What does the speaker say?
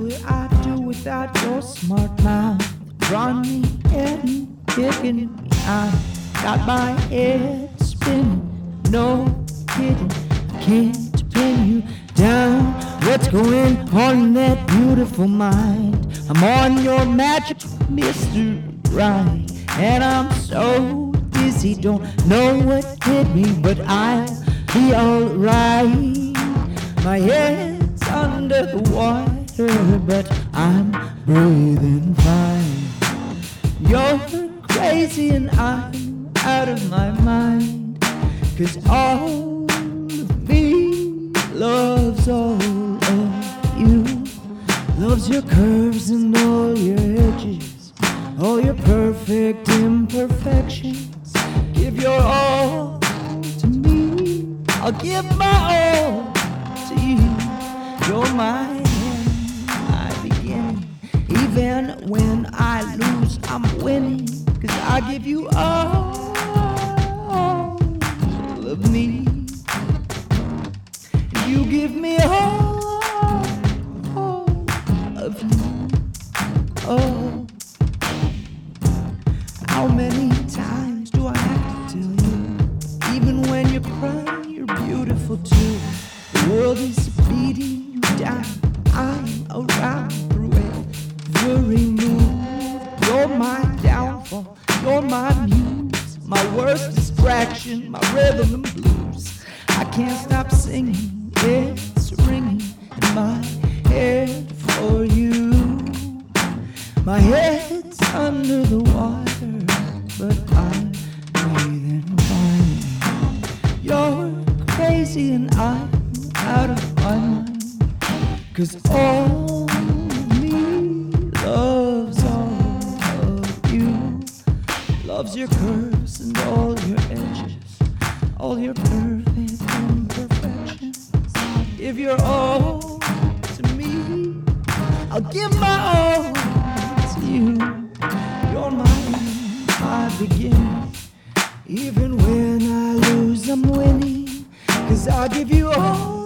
would I do without your smart mouth? Drawing me in, kicking me out. Got my head spinning, no kidding. I Can't pin you down. What's going on in that beautiful mind? I'm on your magic mystery ride, and I'm so dizzy, don't know what hit me, but I'll be alright. My the but I'm breathing fine. You're crazy and I'm out of my mind. Cause all of me loves all of you. Loves your curves and all your edges, all your perfect imperfections. Give your all to me. I'll give my all to you. You're my I'm. Cause I give you all of me. You give me all of you. Oh, how many times do I have to tell you? Even when you're crying, you're beautiful too. The world is beating you down. I'm around through every move. You're my You're my muse. My worst distraction. My rhythm and blues. I can't stop singing. It's ringing in my head for you. My head's under the water, but I'm breathing fine. You're crazy and I'm out of my mind. Cause all Loves your curves and all your edges, all your perfect imperfections. Give your all to me. I'll give my all to you. You're my, my beginning. Even when I lose, I'm winning. Cause I give you all